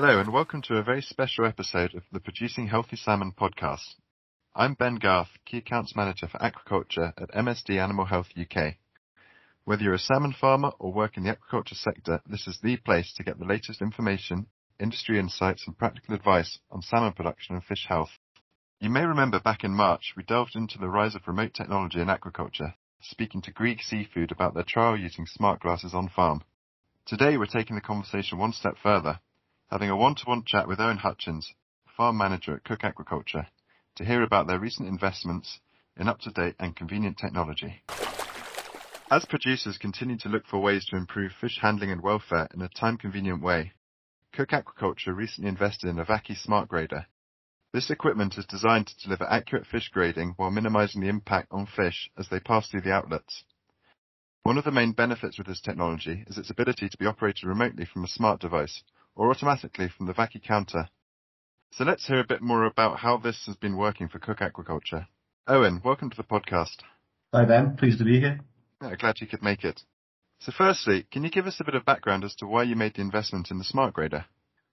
Hello and welcome to a very special episode of the Producing Healthy Salmon podcast. I'm Ben Garth, Key Accounts Manager for Aquaculture at MSD Animal Health UK. Whether you're a salmon farmer or work in the aquaculture sector, this is the place to get the latest information, industry insights and practical advice on salmon production and fish health. You may remember back in March we delved into the rise of remote technology in aquaculture, speaking to Grieg Seafood about their trial using smart glasses on farm. Today we're taking the conversation one step further, having a one-to-one chat with Owen Hutchins, farm manager at Cooke Aquaculture, to hear about their recent investments in up-to-date and convenient technology. As producers continue to look for ways to improve fish handling and welfare in a time-convenient way, Cooke Aquaculture recently invested in a Vaki Smart Grader. This equipment is designed to deliver accurate fish grading while minimizing the impact on fish as they pass through the outlets. One of the main benefits with this technology is its ability to be operated remotely from a smart device or automatically from the Vaki counter so let's hear a bit more about how this has been working for Cooke Aquaculture. Owen, welcome to the podcast. Hi Ben, pleased to be here. Yeah, glad you could make it. So firstly, can you give us a bit of background as to why you made the investment in the Smart Grader?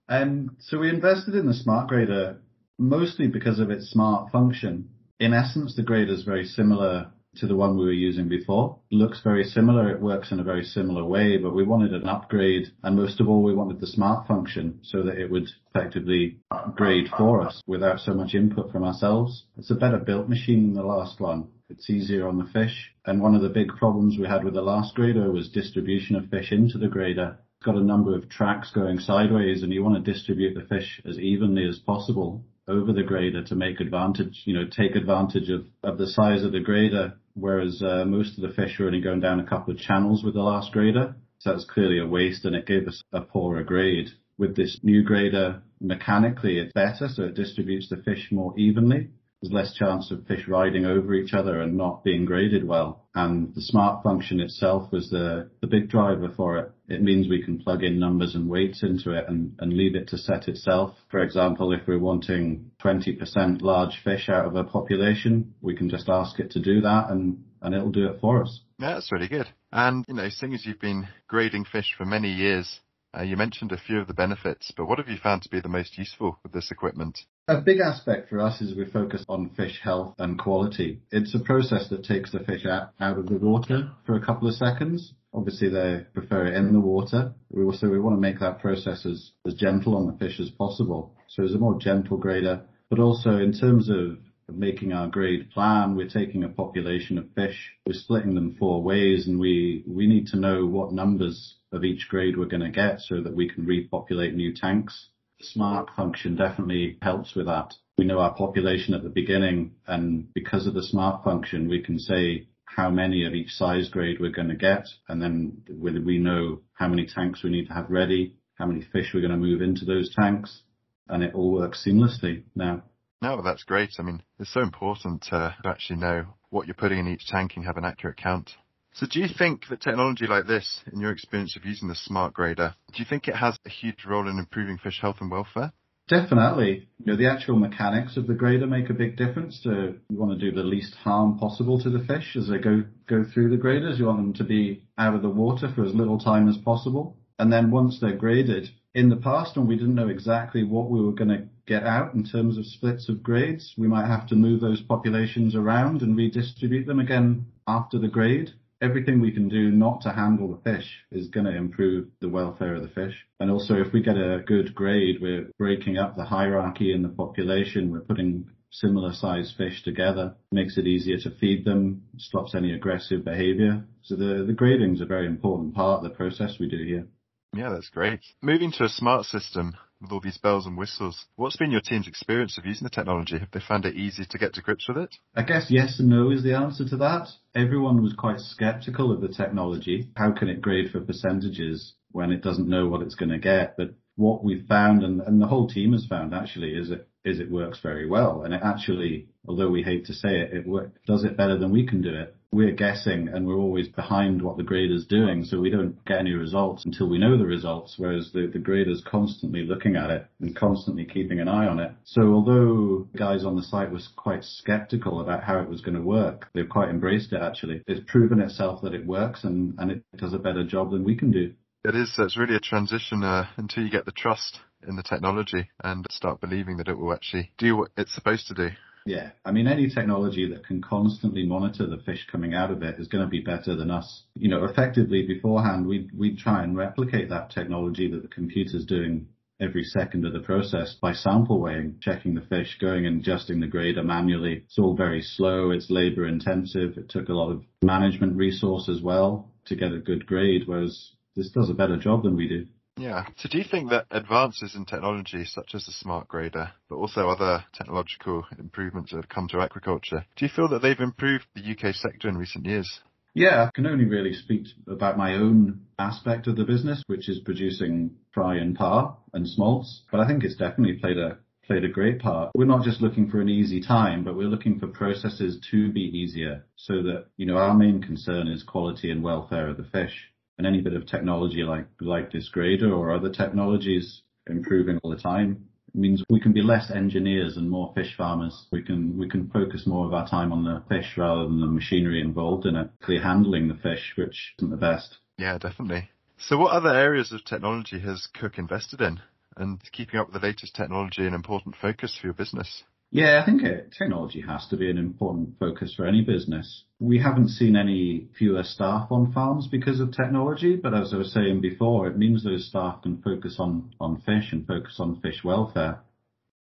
Um, so we invested in the Smart Grader mostly because of its smart function. In essence, the grader is very similar to the one we were using before. Looks very similar, it works in a very similar way, but we wanted an upgrade and most of all we wanted the smart function so that it would effectively grade for us without so much input from ourselves. It's a better built machine than the last one. It's easier on the fish. And one of the big problems we had with the last grader was distribution of fish into the grader. It's got a number of tracks going sideways and you want to distribute the fish as evenly as possible over the grader to make advantage, you know, take advantage of, of the size of the grader whereas uh, most of the fish were only going down a couple of channels with the last grader. So that's clearly a waste and it gave us a poorer grade. With this new grader, mechanically it's better, so it distributes the fish more evenly. There's less chance of fish riding over each other and not being graded well. And the smart function itself was the, the big driver for it. It means we can plug in numbers and weights into it and, and leave it to set itself. For example, if we're wanting 20% large fish out of a population, we can just ask it to do that and, and it'll do it for us. Yeah, that's really good. And, you know, seeing as you've been grading fish for many years, uh, you mentioned a few of the benefits, but what have you found to be the most useful with this equipment? A big aspect for us is we focus on fish health and quality. It's a process that takes the fish out, out of the water for a couple of seconds. Obviously they prefer it in the water. We also, we want to make that process as, as gentle on the fish as possible. So it's a more gentle grader, but also in terms of making our grade plan, we're taking a population of fish, we're splitting them four ways and we, we need to know what numbers of each grade we're going to get so that we can repopulate new tanks. The smart function definitely helps with that. We know our population at the beginning and because of the smart function, we can say how many of each size grade we're going to get and then we know how many tanks we need to have ready, how many fish we're going to move into those tanks and it all works seamlessly now. No, that's great. I mean, it's so important to actually know what you're putting in each tank and have an accurate count. So do you think that technology like this, in your experience of using the smart grader, do you think it has a huge role in improving fish health and welfare? Definitely. You know, the actual mechanics of the grader make a big difference to, you want to do the least harm possible to the fish as they go, go through the graders. You want them to be out of the water for as little time as possible. And then once they're graded, in the past when we didn't know exactly what we were going to get out in terms of splits of grades, we might have to move those populations around and redistribute them again after the grade. Everything we can do not to handle the fish is going to improve the welfare of the fish. And also if we get a good grade, we're breaking up the hierarchy in the population. We're putting similar sized fish together, makes it easier to feed them, stops any aggressive behavior. So the, the grading is a very important part of the process we do here. Yeah, that's great. Moving to a smart system with all these bells and whistles, what's been your team's experience of using the technology? Have they found it easy to get to grips with it? I guess yes and no is the answer to that. Everyone was quite skeptical of the technology. How can it grade for percentages when it doesn't know what it's going to get? But what we've found and, and the whole team has found actually is it is it works very well and it actually although we hate to say it it work, does it better than we can do it we're guessing and we're always behind what the grader's doing, so we don't get any results until we know the results, whereas the, the grader's constantly looking at it and constantly keeping an eye on it. So although guys on the site was quite skeptical about how it was going to work, they've quite embraced it actually. It's proven itself that it works and, and it does a better job than we can do. It is. It's really a transition uh, until you get the trust in the technology and start believing that it will actually do what it's supposed to do. Yeah, I mean, any technology that can constantly monitor the fish coming out of it is going to be better than us. You know, effectively beforehand, we we try and replicate that technology that the computer's doing every second of the process by sample weighing, checking the fish, going and adjusting the grader manually. It's all very slow. It's labor intensive. It took a lot of management resource as well to get a good grade, whereas this does a better job than we do. Yeah. So do you think that advances in technology such as the smart grader, but also other technological improvements that have come to aquaculture, do you feel that they've improved the UK sector in recent years? Yeah, I can only really speak about my own aspect of the business, which is producing fry and parr and smolts. But I think it's definitely played a played a great part. We're not just looking for an easy time, but we're looking for processes to be easier so that, you know, our main concern is quality and welfare of the fish and any bit of technology like like this grader or other technologies improving all the time means we can be less engineers and more fish farmers. We can we can focus more of our time on the fish rather than the machinery involved in it, actually handling the fish, which isn't the best. Yeah, definitely. So what other areas of technology has Cooke invested in? And keeping up with the latest technology an important focus for your business? Yeah, I think it, technology has to be an important focus for any business. We haven't seen any fewer staff on farms because of technology, but as I was saying before, it means those staff can focus on, on fish and focus on fish welfare.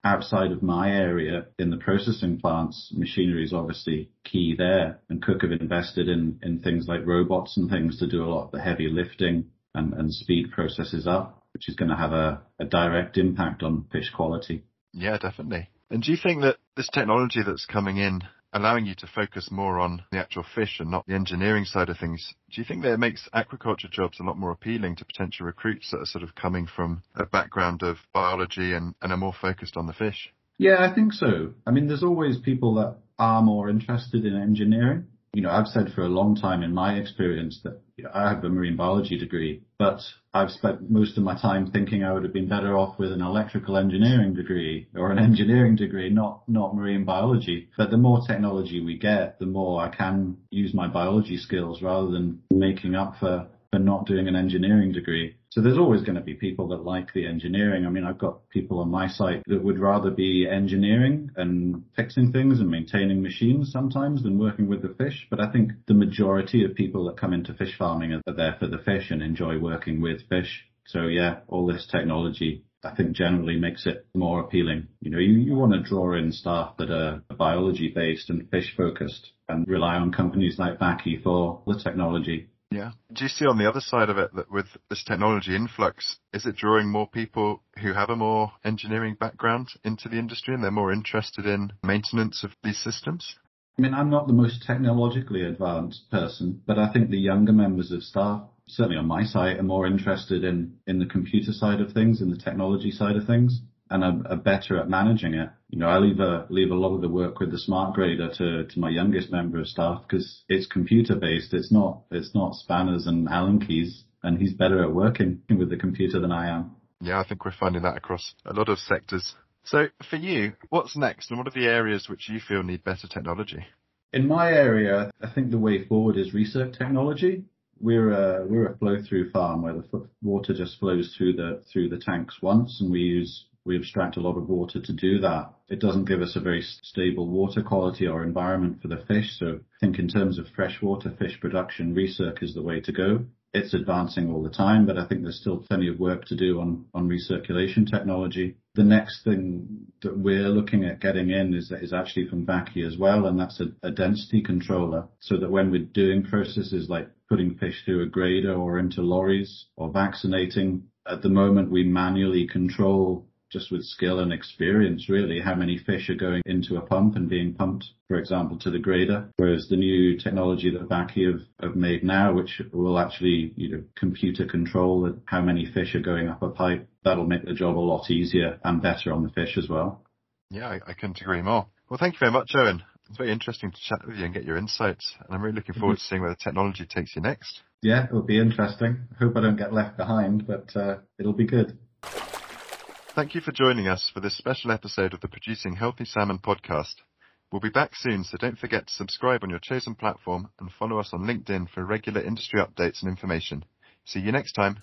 Outside of my area in the processing plants, machinery is obviously key there and Cooke have invested in, in things like robots and things to do a lot of the heavy lifting and, and speed processes up, which is going to have a, a direct impact on fish quality. Yeah, definitely. And do you think that this technology that's coming in, allowing you to focus more on the actual fish and not the engineering side of things, do you think that it makes aquaculture jobs a lot more appealing to potential recruits that are sort of coming from a background of biology and, and are more focused on the fish? Yeah, I think so. I mean, there's always people that are more interested in engineering you know, I've said for a long time in my experience that you know, I have a marine biology degree, but I've spent most of my time thinking I would have been better off with an electrical engineering degree or an engineering degree, not, not marine biology. But the more technology we get, the more I can use my biology skills rather than making up for for not doing an engineering degree. So there's always going to be people that like the engineering. I mean, I've got people on my site that would rather be engineering and fixing things and maintaining machines sometimes than working with the fish. But I think the majority of people that come into fish farming are there for the fish and enjoy working with fish. So yeah, all this technology I think generally makes it more appealing. You know, you, you want to draw in staff that are biology based and fish focused and rely on companies like Vaki for the technology. Yeah. Do you see on the other side of it that with this technology influx, is it drawing more people who have a more engineering background into the industry and they're more interested in maintenance of these systems? I mean, I'm not the most technologically advanced person, but I think the younger members of staff, certainly on my site, are more interested in, in the computer side of things, in the technology side of things and are, are, better at managing it. You know, I leave a leave a lot of the work with the smart grader to, to my youngest member of staff because it's computer based. It's not it's not spanners and Allen keys, and he's better at working with the computer than I am. Yeah, I think we're finding that across a lot of sectors. So for you, what's next, and what are the areas which you feel need better technology? In my area, I think the way forward is recirc technology. We're a we're a flow through farm where the water just flows through the through the tanks once, and we use we abstract a lot of water to do that. It doesn't give us a very stable water quality or environment for the fish. So I think in terms of freshwater fish production, recirc is the way to go. It's advancing all the time, but I think there's still plenty of work to do on, on recirculation technology. The next thing that we're looking at getting in is, is actually from Vaki as well, and that's a, a density controller so that when we're doing processes like putting fish through a grader or into lorries or vaccinating, at the moment we manually control just with skill and experience, really, how many fish are going into a pump and being pumped, for example, to the grader. Whereas the new technology that Vaki have, have made now, which will actually, you know, computer control how many fish are going up a pipe, that'll make the job a lot easier and better on the fish as well. Yeah, I, I couldn't agree more. Well, thank you very much, Owen. It's very interesting to chat with you and get your insights. And I'm really looking forward to seeing where the technology takes you next. Yeah, it'll be interesting. I hope I don't get left behind, but uh, it'll be good. Thank you for joining us for this special episode of the Producing Healthy Salmon podcast. We'll be back soon, so don't forget to subscribe on your chosen platform and follow us on LinkedIn for regular industry updates and information. See you next time.